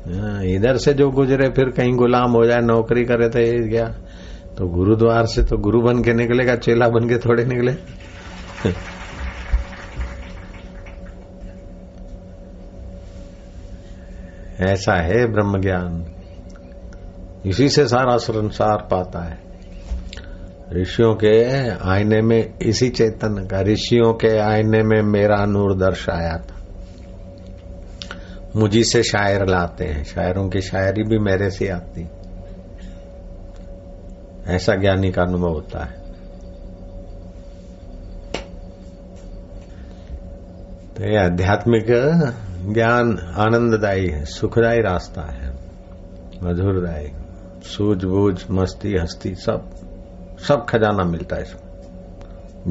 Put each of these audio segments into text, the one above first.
हाँ, इधर से जो गुजरे फिर कहीं गुलाम हो जाए नौकरी करे तो ये गया तो गुरुद्वार से तो गुरु बन के निकलेगा चेला बन के थोड़े निकले। ऐसा है ब्रह्म ज्ञान इसी से सारा संसार पाता है। ऋषियों के आईने में इसी चेतन का ऋषियों के आईने में मेरा नूर दर्शाया था। मुझी से शायर लाते हैं। शायरों की शायरी भी मेरे से आती। ऐसा ज्ञानी का अनुभव होता है। तो ये आध्यात्मिक ज्ञान आनंददायी है, सुखदायी रास्ता है, मधुरदायी, सूझबूझ, मस्ती, हस्ती, सब सब खजाना मिलता है इसमें।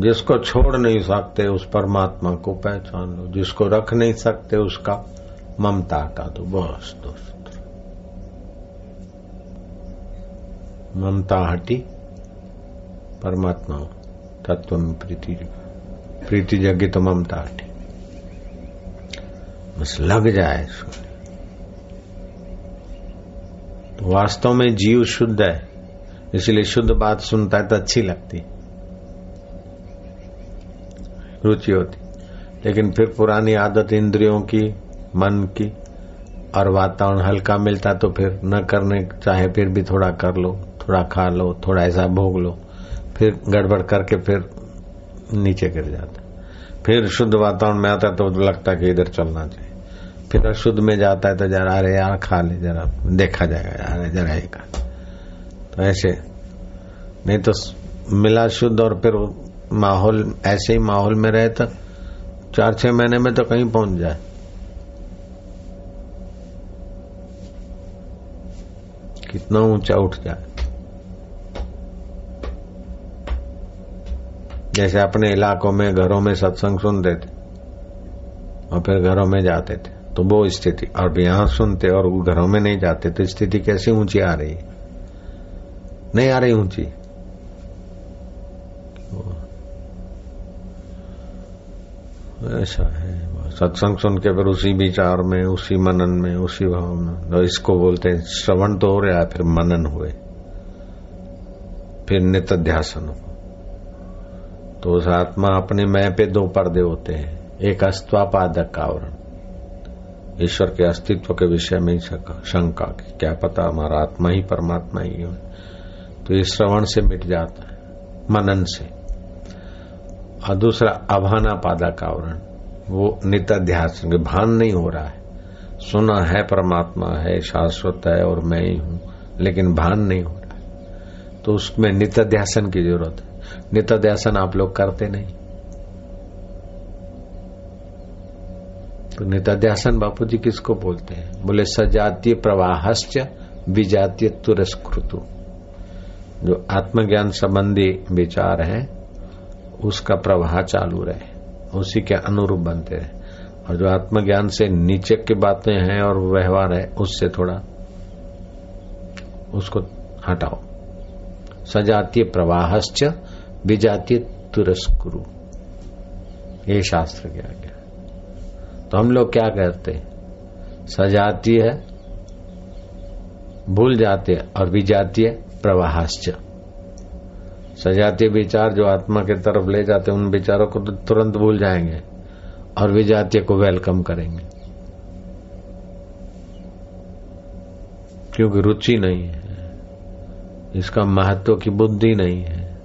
जिसको छोड़ नहीं सकते उस परमात्मा को पहचान लो, जिसको रख नहीं सकते उसका ममता हटा दो बस दोस्त ममता हटी परमात्मा तत्व में प्रीति प्रीति जगी तो ममता हटी बस लग जाए तो वास्तव में जीव शुद्ध है इसलिए शुद्ध बात सुनता है तो अच्छी लगती रुचि होती लेकिन फिर पुरानी आदत इंद्रियों की मन की, और वातावरण हल्का मिलता तो फिर न करने, चाहे फिर भी थोड़ा कर लो, थोड़ा खा लो, थोड़ा ऐसा भोग लो, फिर गड़बड़ करके फिर नीचे गिर जाता। फिर शुद्ध वातावरण में आता तो लगता कि इधर चलना चाहिए। फिर अशुद्ध में जाता है तो जरा, अरे यार, खा ले, जरा, देखा जाएगा, यार, जरा एक तो ऐसे, नहीं तो मिला शुद्ध और फिर माहौल, ऐसे ही माहौल में रहे तो चार छह महीने में तो कहीं पहुँच जाए। कितना ऊँचा उठ जाए जैसे अपने इलाकों में, घरों में सत्संग सुनते थे और फिर घरों में जाते थे तो वो स्थिति, और यहाँ सुनते और घरों में नहीं जाते तो स्थिति कैसी ऊँची आ रही नहीं आ रही ऊँची। ऐसा है। सत्संग सुन के फिर उसी विचार में, उसी मनन में, उसी भाव में। तो इसको बोलते हैं, श्रवण तो हो रहा है, फिर मनन हुए। फिर नित ध्यासन हो। तो उस आत्मा अपने मैं पे दो पर्दे होते हैं। एक अस्त्वापादक आवरण। ईश्वर के अस्तित्व के विषय में ही शंका की, क्या पता हमारा आत्मा ही परमात्मा ही है। तो ये श्रवण से मिट जाता है, मनन से। और दूसरा अभाना पादक आवरण। वो नित्याध्यास भान नहीं हो रहा है। सुना है परमात्मा है, शाश्वत है और मैं ही हूँ, लेकिन भान नहीं हो रहा है। तो उसमें नित्याध्यासन की ज़रूरत है। नित्याध्यासन आप लोग करते नहीं। तो नित्याध्यासन बापू जी किसको बोलते हैं? बोले, सजातीय प्रवाहश्च विजातीय तुरस्कृतु। जो आत्मज्ञान संबंधी विचार है, उसका प्रवाह चालू रहे। उसी के अनुरूप बनते रहे और जो आत्मज्ञान से नीचे की बातें हैं और व्यवहार है, उससे थोड़ा उसको हटाओ। सजातीय प्रवाहश्च विजातीय तुरस्कुरु। ये शास्त्र क्या गया तो हम लोग क्या करते सजातीय, भूल जाते और विजातीय प्रवाहश्च। सजातीय विचार जो आत्मा के तरफ़ ले जाते उन विचारों को तो तुरंत भूल जाएँगे और विजातीय को वेलकम करेंगे। क्योंकि रुचि नहीं है, इसका महत्व की बुद्धि नहीं है,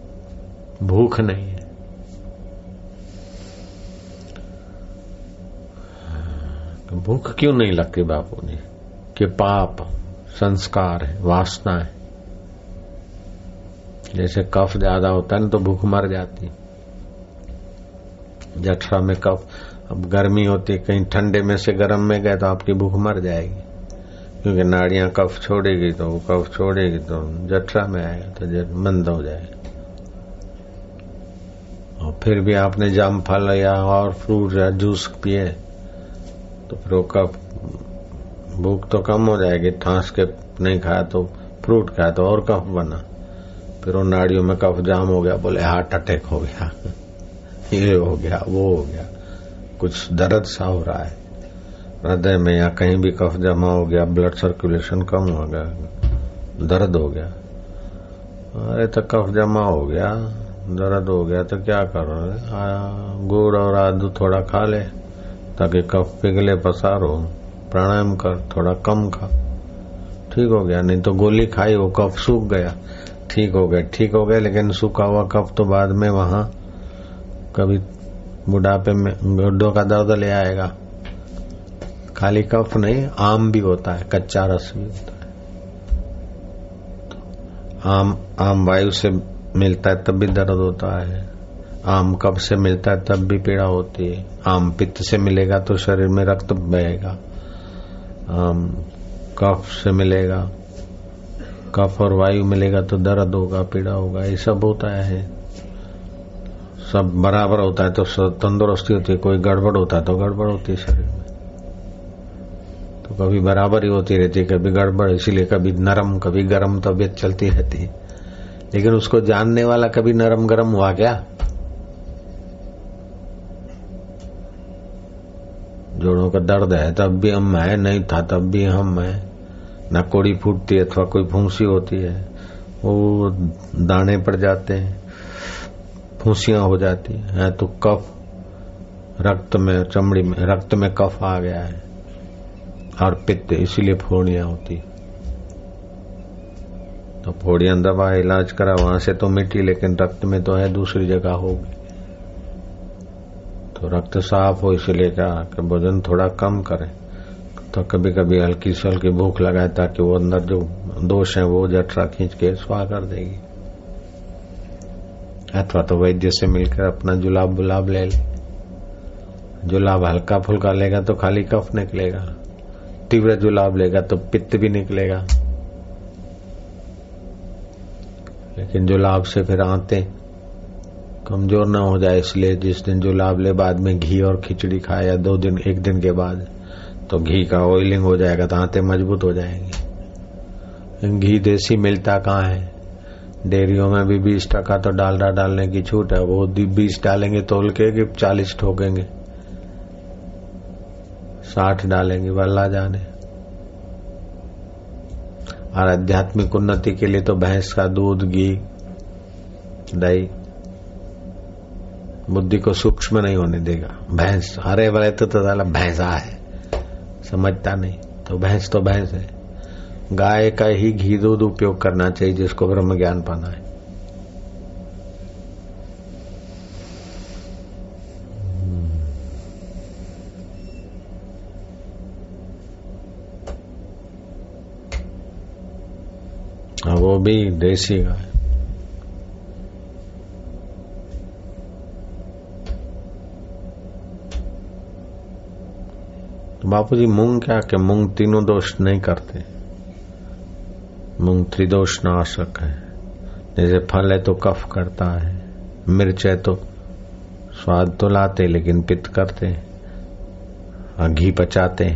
भूख नहीं है। तो भूख क्यों नहीं लगती बापू ने कि पाप, संस्कार है, वासना है। जैसे कफ ज़्यादा होता है ना तो भूख मर जाती। जठरा में कफ। अब गर्मी होती है, कहीं ठंडे में से गर्म में गए तो आपकी भूख मर जाएगी। क्योंकि नाड़ियाँ कफ छोड़ेगी तो वो कफ छोड़ेगी तो जठरा में आएगा तो मंद हो जाएगा। और फिर भी आपने जाम फल या और फ्रूट या जूस पिए तो फिर वो कफ, भूख तो कम हो जाएगी। ठांस के नहीं खाया तो फ्रूट खाया तो और कफ बना। फिर उन नाड़ियों में कफ जाम हो गया बोले हार्ट अटैक हो गया ये हो गया वो हो गया कुछ दर्द सा हो रहा है हृदय में या कहीं भी कफ जमा हो गया ब्लड सर्कुलेशन कम हो गया दर्द हो गया अरे तो कफ जमा हो गया दर्द हो गया तो क्या करो गुड़ और आदू थोड़ा खा ले ताकि कफ पिघले पसारो प्राणायाम कर थोड़ा कम खा ठीक हो गया नहीं तो गोली खाई वो कफ सूख गया ठीक हो गए। ठीक हो गए, लेकिन सूखा हुआ कफ तो बाद में वहाँ कभी बुढ़ापे में गुड्डों का दर्द ले आएगा। खाली कफ नहीं, आम भी होता है, कच्चा रस भी होता है। आम आम वायु से मिलता है, तब भी दर्द होता है। आम कब से मिलता है, तब भी पीड़ा होती है। आम पित्त से मिलेगा तो शरीर में रक्त बहेगा। आम कफ से मिलेगा। कफ और वायु मिलेगा तो दर्द होगा, पीड़ा होगा, ये सब होता है। सब बराबर होता है तो तंदुरुस्ती होती है, कोई गड़बड़ होता है तो गड़बड़ होती है शरीर में। तो कभी बराबर ही होती रहती है, कभी गड़बड़, इसीलिए कभी नरम, कभी गर्म तबियत चलती रहती है। लेकिन उसको जानने वाला कभी नरम गरम हुआ क्या? जोड़ों का दर्द है, तब भी हम है, नहीं था तब भी हम है। न कोड़ी फूटती है अथवा कोई फूंसी होती है, वो दाने पड़ जाते हैं फूसियाँ हो जाती है तो कफ रक्त में, चमड़ी में, रक्त में कफ आ गया है और पित्त इसीलिए फोड़ियाँ होती तो फोड़ियाँ दबा इलाज करा, वहाँ से तो मिट्टी, लेकिन रक्त में तो है, दूसरी जगह होगी। तो रक्त साफ़ हो, इसलिए क्या कि भोजन थोड़ा कम करें। तो कभी कभी हल्की से हल्की भूख लगाए ताकि वो अंदर जो दोष है वो जठरा खींच के स्वाह कर देगी। अथवा तो वैद्य से मिलकर अपना जुलाब बुलाब ले ले। जुलाब हल्का फुल्का लेगा तो खाली कफ निकलेगा। तीव्र जुलाब लेगा तो पित्त भी निकलेगा। लेकिन जुलाब से फिर आते कमज़ोर ना हो जाए इसलिए जिस दिन जुलाब ले बाद में घी और खिचड़ी खाए या दो दिन, एक दिन के बाद। तो घी का ऑयलिंग हो जाएगा तो आते मज़बूत हो जाएँगे। घी देसी मिलता कहाँ है? डेयरियों में भी बीस टका तो डालडा डालने की छूट है वो बीस डालेंगे तोल के कि चालीस ठोकेंगे। साठ डालेंगे वल्ला जाने। और आध्यात्मिक उन्नति के लिए तो भैंस का दूध घी दही बुद्धि को सूक्ष्म नहीं होने देगा। भैंस हरे वाले तो, तो भैंसा है। समझता नहीं। तो भैंस तो भैंस है। गाय का ही घी दूध उपयोग करना चाहिए जिसको ब्रह्म ज्ञान पाना है। हाँ, वो भी देसी गाय। तो बापू जी मूंग क्या के मूंग तीनों दोष नहीं करते। मूंग त्रिदोष नाशक है। जैसे फल है तो कफ करता है मिर्च है तो स्वाद तो लाते लेकिन पित्त करते हाँ, घी पचाते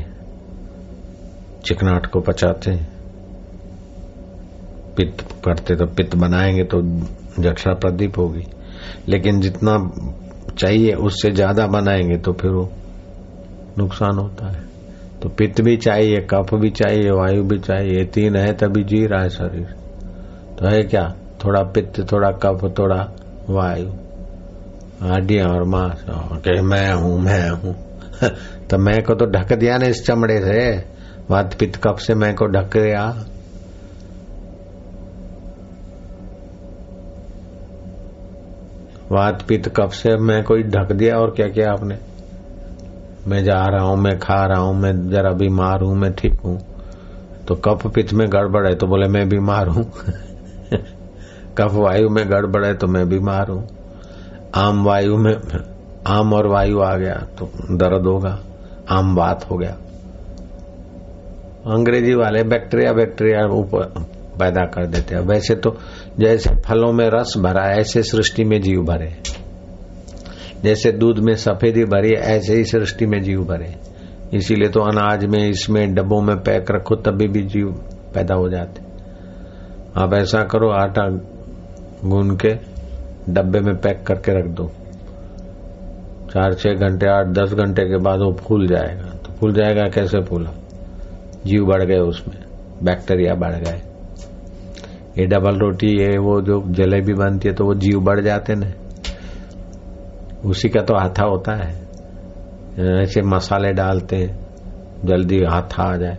चिकनाट को पचाते पित्त करते तो पित्त बनाएँगे तो जठरा प्रदीप होगी। लेकिन जितना चाहिए उससे ज़्यादा बनाएँगे तो फिर वो नुकसान होता है। तो पित्त भी चाहिए, कफ भी चाहिए, वायु भी चाहिए तीन है तभी जी रहा है शरीर। तो है क्या? थोड़ा पित्त, थोड़ा कफ, थोड़ा वायु। हड्डियाँ और मांस। के मैं हूँ मैं हूँ। तो मैं को तो ढक दिया ना इस चमड़े से। वात पित्त कफ से मैं को ढक दिया। वात पित्त कफ से मैं कोई ढक दिया और क्या किया आपने? मैं जा रहा हूँ, मैं खा रहा हूँ, मैं जरा बीमार हूँ, मैं ठीक हूँ। तो कफ पित्त में गड़बड़ है तो बोले, मैं बीमार हूँ। कफ वायु में गड़बड़ है तो मैं बीमार हूँ। आम वायु में, आम और वायु आ गया तो दर्द होगा, आम बात हो गया। अंग्रेज़ी वाले बैक्टीरिया बैक्टीरिया ऊपर पैदा कर देते हैं। वैसे तो जैसे फलों में रस भरा ऐसे सृष्टि में जीव भरे जैसे दूध में सफेदी भरी, ऐसे ही सृष्टि में जीव भरे। इसीलिए तो अनाज में, इसमें, डब्बों में पैक रखो, तभी भी जीव पैदा हो जाते। आप ऐसा करो, आटा गून के डब्बे में पैक करके रख दो। चार, छह घंटे, आठ, दस घंटे के बाद वो फूल जाएगा। तो फूल जाएगा कैसे फूला? जीव बढ़ गए उसमें, बैक्टीरिया बढ़ गए। ये डबल रोटी, ये वो जो जलेबी बनती है तो वो जीव बढ़ जाते ना। उसी का तो हाथा होता है। ऐसे मसाले डालते हैं, जल्दी हाथा आ जाए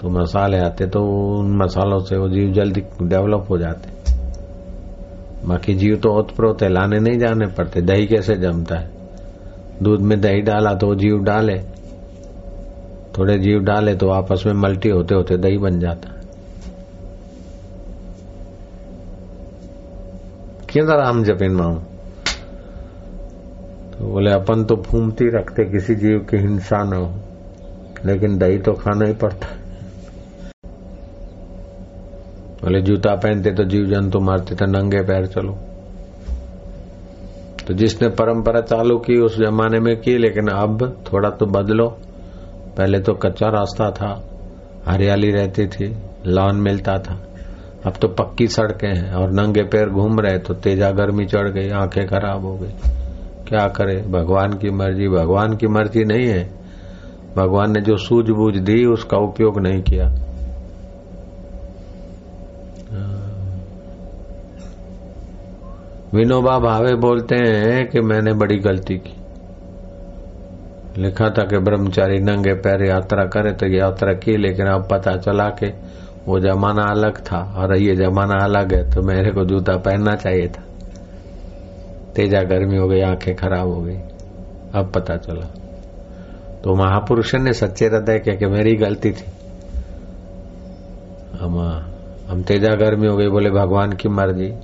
तो मसाले आते तो उन मसालों से वो जीव जल्दी डेवलप हो जाते बाकी जीव तो ओतप्रोत है, लाने नहीं जाने पड़ते, दही कैसे जमता है? दूध में दही डाला तो जीव डाले, थोड़े जीव डाले तो आपस में मल्टी होते होते दही बन जाता क्यों राम जपिन माऊ तो बोले, अपन तो फूमती रखते, किसी जीव की हिंसा न हो, लेकिन दही तो खाना ही पड़ता है। बोले, जूता पहनते तो जीव जंतु मारते थे नंगे पैर चलो। तो जिसने परंपरा चालू की, उस जमाने में की, लेकिन अब थोड़ा तो बदलो। पहले तो कच्चा रास्ता था, हरियाली रहती थी, लॉन मिलता था। अब तो पक्की सड़कें हैं, और नंगे पैर घूम रहे तो तेजा गर्मी चढ़ गई, आँखें खराब हो गई। क्या करे? भगवान की मर्ज़ी, भगवान की मर्ज़ी नहीं है। भगवान ने जो सूझबूझ दी, उसका उपयोग नहीं किया। विनोबा भावे बोलते हैं कि मैंने बड़ी गलती की। लिखा था कि ब्रह्मचारी नंगे पैर यात्रा करे तो यात्रा की, लेकिन अब पता चला कि वो जमाना अलग था और ये जमाना अलग है तो मेरे को जूता पहनना चाहिए था। तेजा गर्मी हो गई, आँखें खराब हो गई। अब पता चला। तो महापुरुष ने सच्चे हृदय कह के मेरी गलती थी। हम हम तेजा गर्मी हो गई, बोले, भगवान की मर्ज़ी।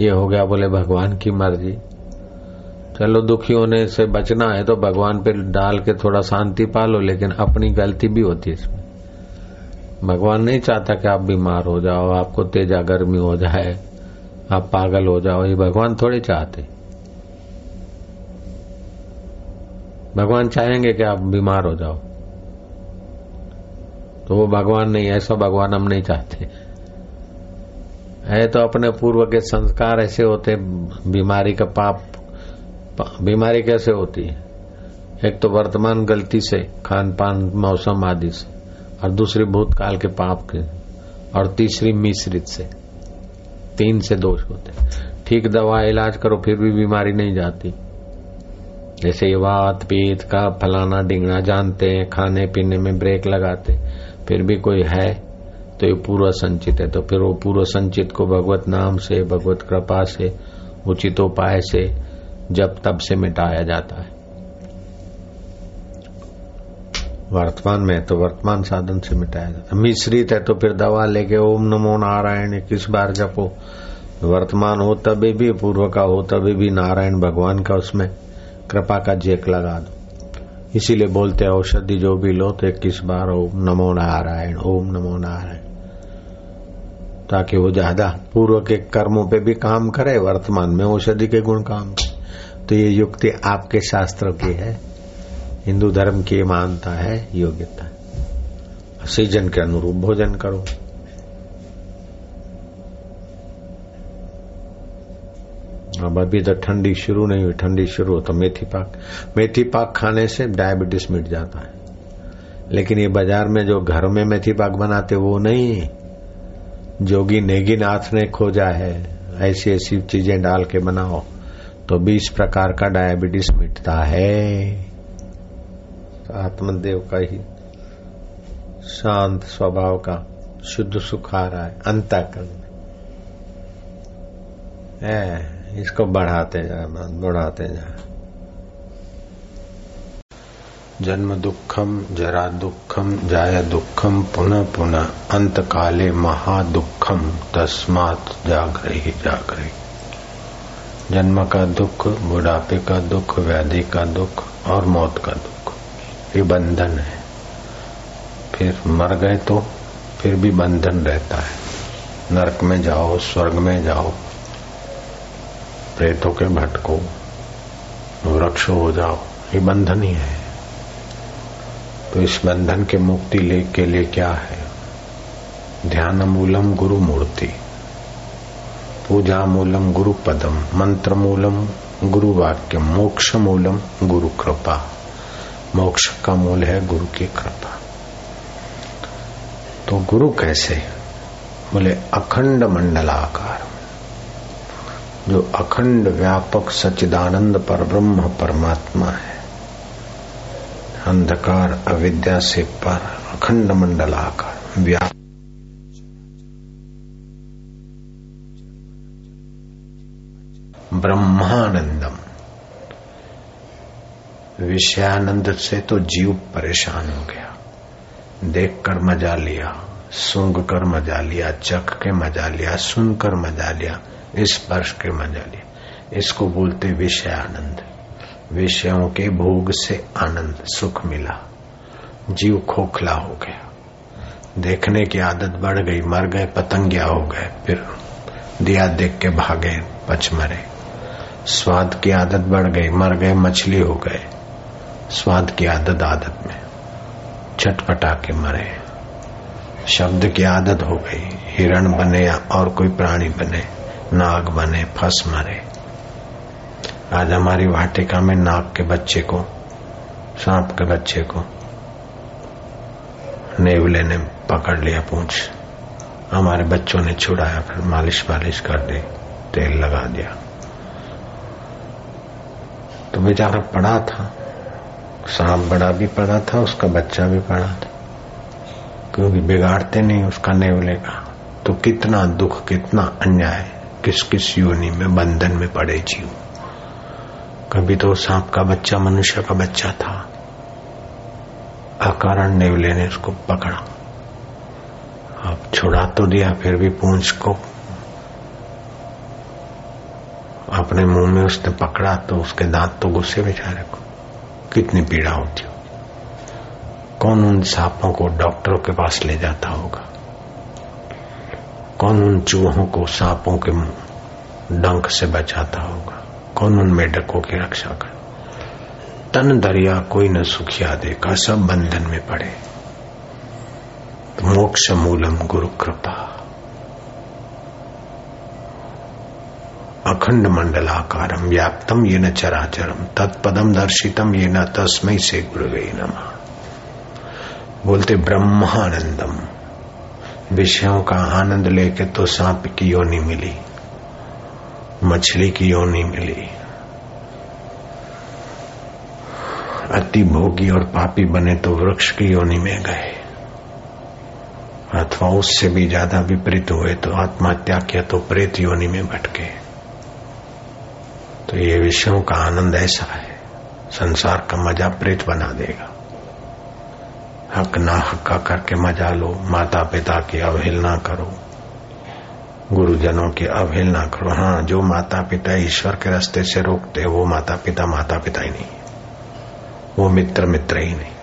ये हो गया, बोले, भगवान की मर्ज़ी। चलो दुखी होने से बचना है तो भगवान पे डाल के थोड़ा शांति पालो, लेकिन अपनी गलती भी होती है इसमें। भगवान नहीं चाहता कि आप बीमार हो जाओ, आपको तेजा गर्मी हो जाए। आप पागल हो जाओ, ये भगवान थोड़े चाहते। भगवान चाहेंगे कि आप बीमार हो जाओ। तो वो भगवान नहीं, ऐसा भगवान हम नहीं चाहते। है तो अपने पूर्व के संस्कार ऐसे होते, बीमारी का पाप बीमारी कैसे होती है? एक तो वर्तमान गलती से खान पान मौसम आदि से, और दूसरी भूतकाल के पाप के, और तीसरी मिश्रित से। तीन से दोष होते ठीक दवा इलाज करो, फिर भी बीमारी नहीं जाती। जैसे ये वात, पीत का फलाना, डिंगना जानते हैं, खाने पीने में ब्रेक लगाते फिर भी कोई है तो ये पूर्व संचित है। तो फिर वो पूर्व संचित को भगवत नाम से, भगवत कृपा से, उचित उपाय से, जब तब से मिटाया जाता है। वर्तमान में तो वर्तमान साधन से मिटाया जाता मिश्रित है तो फिर दवा लेके ओम नमो नारायण किस बार जपो। वर्तमान हो तभी भी पूर्व का हो, तभी भी नारायण भगवान का उसमें कृपा का जेक लगा दो। इसीलिए बोलते हैं, औषधि जो भी लो तो इक्कीस बार ओम नमो नारायण, ओम नमो नारायण। ताकि वो ज़्यादा पूर्व के कर्मों पे भी काम करे, वर्तमान में औषधि के गुण काम तो ये युक्ति आपके शास्त्र की है। हिंदू धर्म की मानता है, योग्यता सीज़न के अनुरूप भोजन करो। अब अभी तो ठंडी शुरू नहीं हुई, ठंडी शुरू हो तो मेथी पाक। मेथी पाक खाने से डायबिटीज़ मिट जाता है। लेकिन ये बाज़ार में जो घर में मेथी पाक बनाते, वो नहीं। जोगी नेगीनाथ ने खोजा है, ऐसी ऐसी चीज़ें डाल के बनाओ तो 20 प्रकार का डायबिटीज़ मिटता है। आत्मदेव का ही शांत स्वभाव का शुद्ध सुख आ रहा है, अंतकरण। इसको बढ़ाते जाए बढ़ाते जाए जन्म दुखम, जरा दुखम, जाय दुखम, पुनः पुनः अंत काले महादुखम, तस्मात जागृही जागृही जन्म का दुख, बुढ़ापे का दुख, व्याधि का दुख और मौत का दुख। ये बंधन है। फिर मर गए तो फिर भी बंधन रहता है। नरक में जाओ, स्वर्ग में जाओ, प्रेतों के भटको, वृक्ष हो जाओ, ये बंधन ही है। तो इस बंधन के मुक्ति ले, के लिए क्या है? ध्यान मूलम गुरु मूर्ति पूजा मूलम गुरु पदम मंत्र मूलम गुरु वाक्य मोक्ष मूलम गुरु कृपा। मोक्ष का मूल है गुरु की कृपा। तो गुरु कैसे? बोले, अखंड मंडलाकार। जो अखंड व्यापक सचिदानंद पर ब्रह्म परमात्मा है, अंधकार अविद्या से पर अखंड मंडलाकार, व्याप ब्रह्मानंदम। विषयानंद से तो जीव परेशान हो गया। देख कर मज़ा लिया सूंघ कर मज़ा लिया चख के मज़ा लिया, सुनकर मज़ा लिया स्पर्श के मज़ा लिया। इसको बोलते विषय आनंद विषयों के भोग से आनंद, सुख मिला। जीव खोखला हो गया। देखने की आदत बढ़ गई, मर गए, पतंगिया हो गए, फिर दिया देख के भागे, पच मरे। स्वाद की आदत बढ़ गई, मर गए, मछली हो गए। स्वाद की आदत आदत में, चटपटा के मरे। शब्द की आदत हो गई, हिरण बने या और कोई प्राणी बने, नाग बने, फस मरे। आज हमारी वाटिका में नाग के बच्चे को, सांप के बच्चे को नेवले ने पकड़ लिया पूछ। हमारे बच्चों ने छुड़ाया, फिर मालिश मालिश कर दी, तेल लगा दिया। तो बेचारा पड़ा था। सांप बड़ा भी पड़ा था, उसका बच्चा भी पड़ा था। क्योंकि बिगाड़ते नहीं, उसका नेवले का तो कितना दुख, कितना अन्याय किस किस योनि में, बंधन में पड़े जीव। कभी तो सांप का बच्चा मनुष्य का बच्चा था। अकारण नेवले ने उसको पकड़ा। अब छुड़ा तो दिया, फिर भी पूंछ को। अपने मुँह में उसने पकड़ा तो उसके दांत तो गुस्से बेचारे को कितनी पीड़ा होती हो कौन उन सांपों को डॉक्टरों के पास ले जाता होगा? कौन उन चूहों को सांपों के डंक से बचाता होगा? कौन उन मेढकों की रक्षा कर? तन दरिया कोई न सुखिया देखा सब बंधन में पड़े। मोक्ष मूलम गुरु कृपा अखंड मंडलाकारम व्याप्तम ये न चराचरम तत्पदम दर्शितम ये न तस्मय से गुरु नम। बोलते ब्रह्मानंदम विषयों का आनंद लेके तो सांप की योनि मिली, मछली की योनि मिली। अति भोगी और पापी बने तो वृक्ष की योनि में गए। अथवा उससे भी ज़्यादा विपरीत हुए तो आत्महत्या किया तो प्रेत योनि में भटके। तो ये विषयों का आनंद ऐसा है, संसार का मज़ा प्रेत बना देगा। हक ना हक्का करके मज़ा लो माता पिता की अवहेलना करो, गुरुजनों की अवहेलना करो। हाँ जो माता पिता ईश्वर के रास्ते से रोकते वो माता पिता माता पिता ही नहीं, वो मित्र मित्र ही नहीं।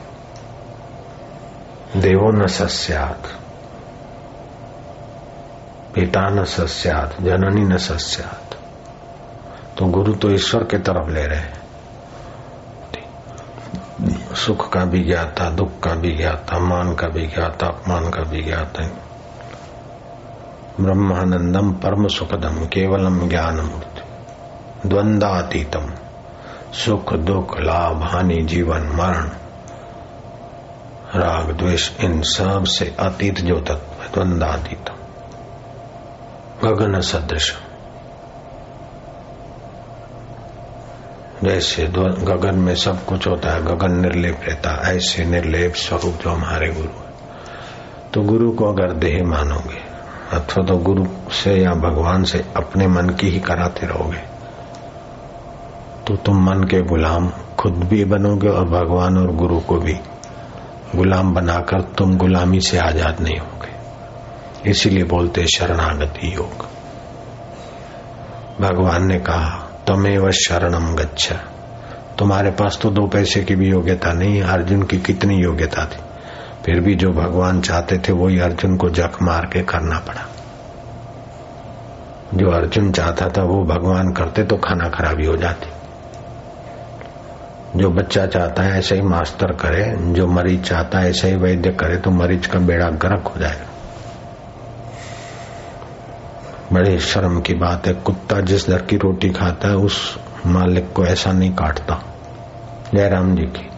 देवो न सस्यात, पिता न सस्यात, जननी न सस्यात। तो गुरु तो ईश्वर के तरफ़ ले रहे सुख का भी ज्ञाता दुख का भी ज्ञाता मान का भी ज्ञाता अपमान का भी ज्ञाता ब्रह्मानंदम परम सुखदम, केवलम ज्ञान मूर्ति द्वंदातीतम, सुख, दुख, लाभ, हानि, जीवन, मरण। राग, द्वेष, इन सबसे अतीत जो तत्व द्वंदातीतम। गगन सदृश। जैसे गगन में सब कुछ होता है, गगन निर्लेप रहता है, ऐसे निर्लेप स्वरूप जो हमारे गुरु है। तो गुरु को अगर देह मानोगे, अथवा तो गुरु से या भगवान से अपने मन की ही कराते रहोगे तो तुम मन के गुलाम खुद भी बनोगे और भगवान और गुरु को भी। गुलाम बनाकर तुम गुलामी से आज़ाद नहीं होगे। इसीलिए बोलते शरणागति योग। भगवान ने कहा तमेव शरणम गच्छ। तुम्हारे पास तो दो पैसे की भी योग्यता नहीं अर्जुन की कितनी योग्यता थी। फिर भी जो भगवान चाहते थे, वही अर्जुन को जख मार के करना पड़ा। जो अर्जुन चाहता था, वो भगवान करते तो खाना खराबी हो जाती। जो बच्चा चाहता है, ऐसे ही मास्टर करे, जो मरीज़ चाहता है, ऐसे ही वैद्य करे तो मरीज़ का बेड़ा गर्क हो जाएगा। बड़े शर्म की बात है। कुत्ता जिस दर की रोटी खाता है, उस मालिक को ऐसा नहीं काटता। जयराम जी की।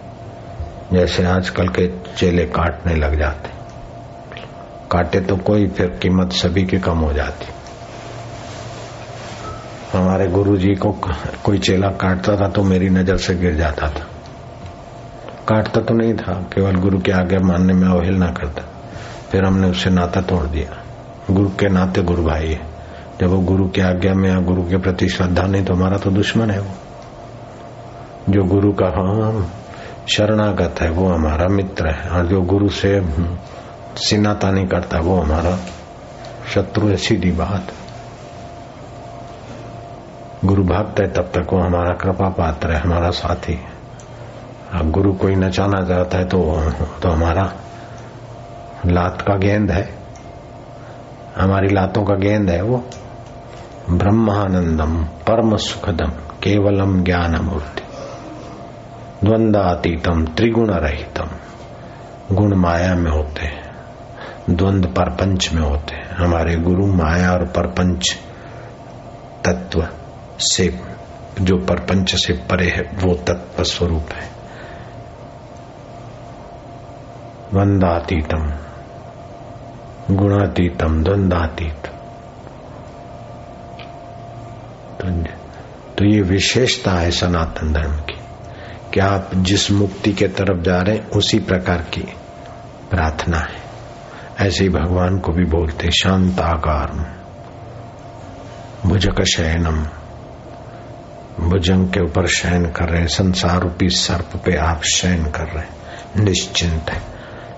जैसे आजकल के चेले काटने लग जाते। काटे तो कोई, फिर कीमत सभी की कम हो जाती। हमारे गुरु जी को कोई चेला काटता था तो मेरी नज़र से गिर जाता था। काटता तो नहीं था, केवल गुरु के आगे मानने में अवहेलना करता। फिर हमने उससे नाता तोड़ दिया। गुरु के नाते गुरु भाई है। जब वो गुरु की आज्ञा में या गुरु के प्रति श्रद्धा नहीं तो हमारा तो दुश्मन है वो। जो गुरु का हम शरणागत है, वो हमारा मित्र है। और जो गुरु से सिनाता नहीं करता वो हमारा शत्रु है, सीधी बात। गुरु भक्त है, तब तक वो हमारा कृपा पात्र है, हमारा साथी है। अब गुरु कोई नचाना चाहता है तो तो हमारा लात का गेंद है। हमारी लातों का गेंद है वो। ब्रह्मानंदम परम सुखदम केवलम ज्ञान मूर्ति द्वंद्वातीतम त्रिगुण रहितम गुण माया में होते हैं, द्वंद परपंच में होते हैं। हमारे गुरु माया और परपंच तत्व से, जो परपंच से परे है, वो तत्व स्वरूप है। द्वंदातीतम, गुणातीतम, द्वंदातीत। तो, ये विशेषता है सनातन धर्म की कि आप जिस मुक्ति के तरफ़ जा रहे हैं उसी प्रकार की प्रार्थना है। ऐसे ही भगवान को भी बोलते शांताकार भुजक शयनम भुजंग के ऊपर शयन कर रहे हैं संसार रूपी सर्प पे आप शयन कर रहे हैं। निश्चिंत है।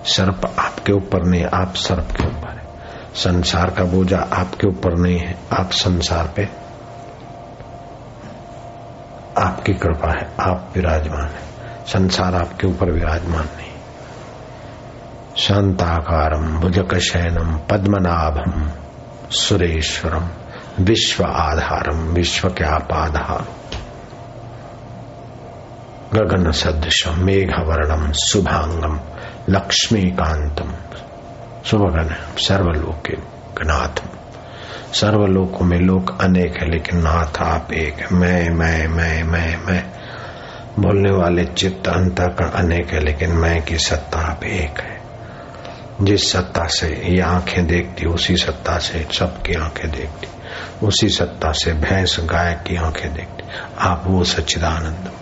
सर्प आपके ऊपर नहीं आप सर्प के ऊपर है। संसार का बोझा आपके ऊपर नहीं है आप संसार पे आपकी कृपा है, आप विराजमान है। संसार आपके ऊपर विराजमान नहीं। शांताकारम भुजक शयनम पद्मनाभम सुरेश्वरम विश्व आधारम विश्व के आप आधार गगन सदृशम मेघवर्णम शुभांगम लक्ष्मीकांतम शुभगन सर्वलोक गनाथम सर्वलोकों में लोक अनेक है, लेकिन नाथ आप एक है। मैं मैं मैं मैं मैं। बोलने वाले चित्त अंतकरण अनेक है, लेकिन मैं की सत्ता आप एक है। जिस सत्ता से ये आँखें देखती, उसी सत्ता से सबकी आँखें देखती। उसी सत्ता से भैंस गाय की आँखें देखती। आप वो सच्चिदानंद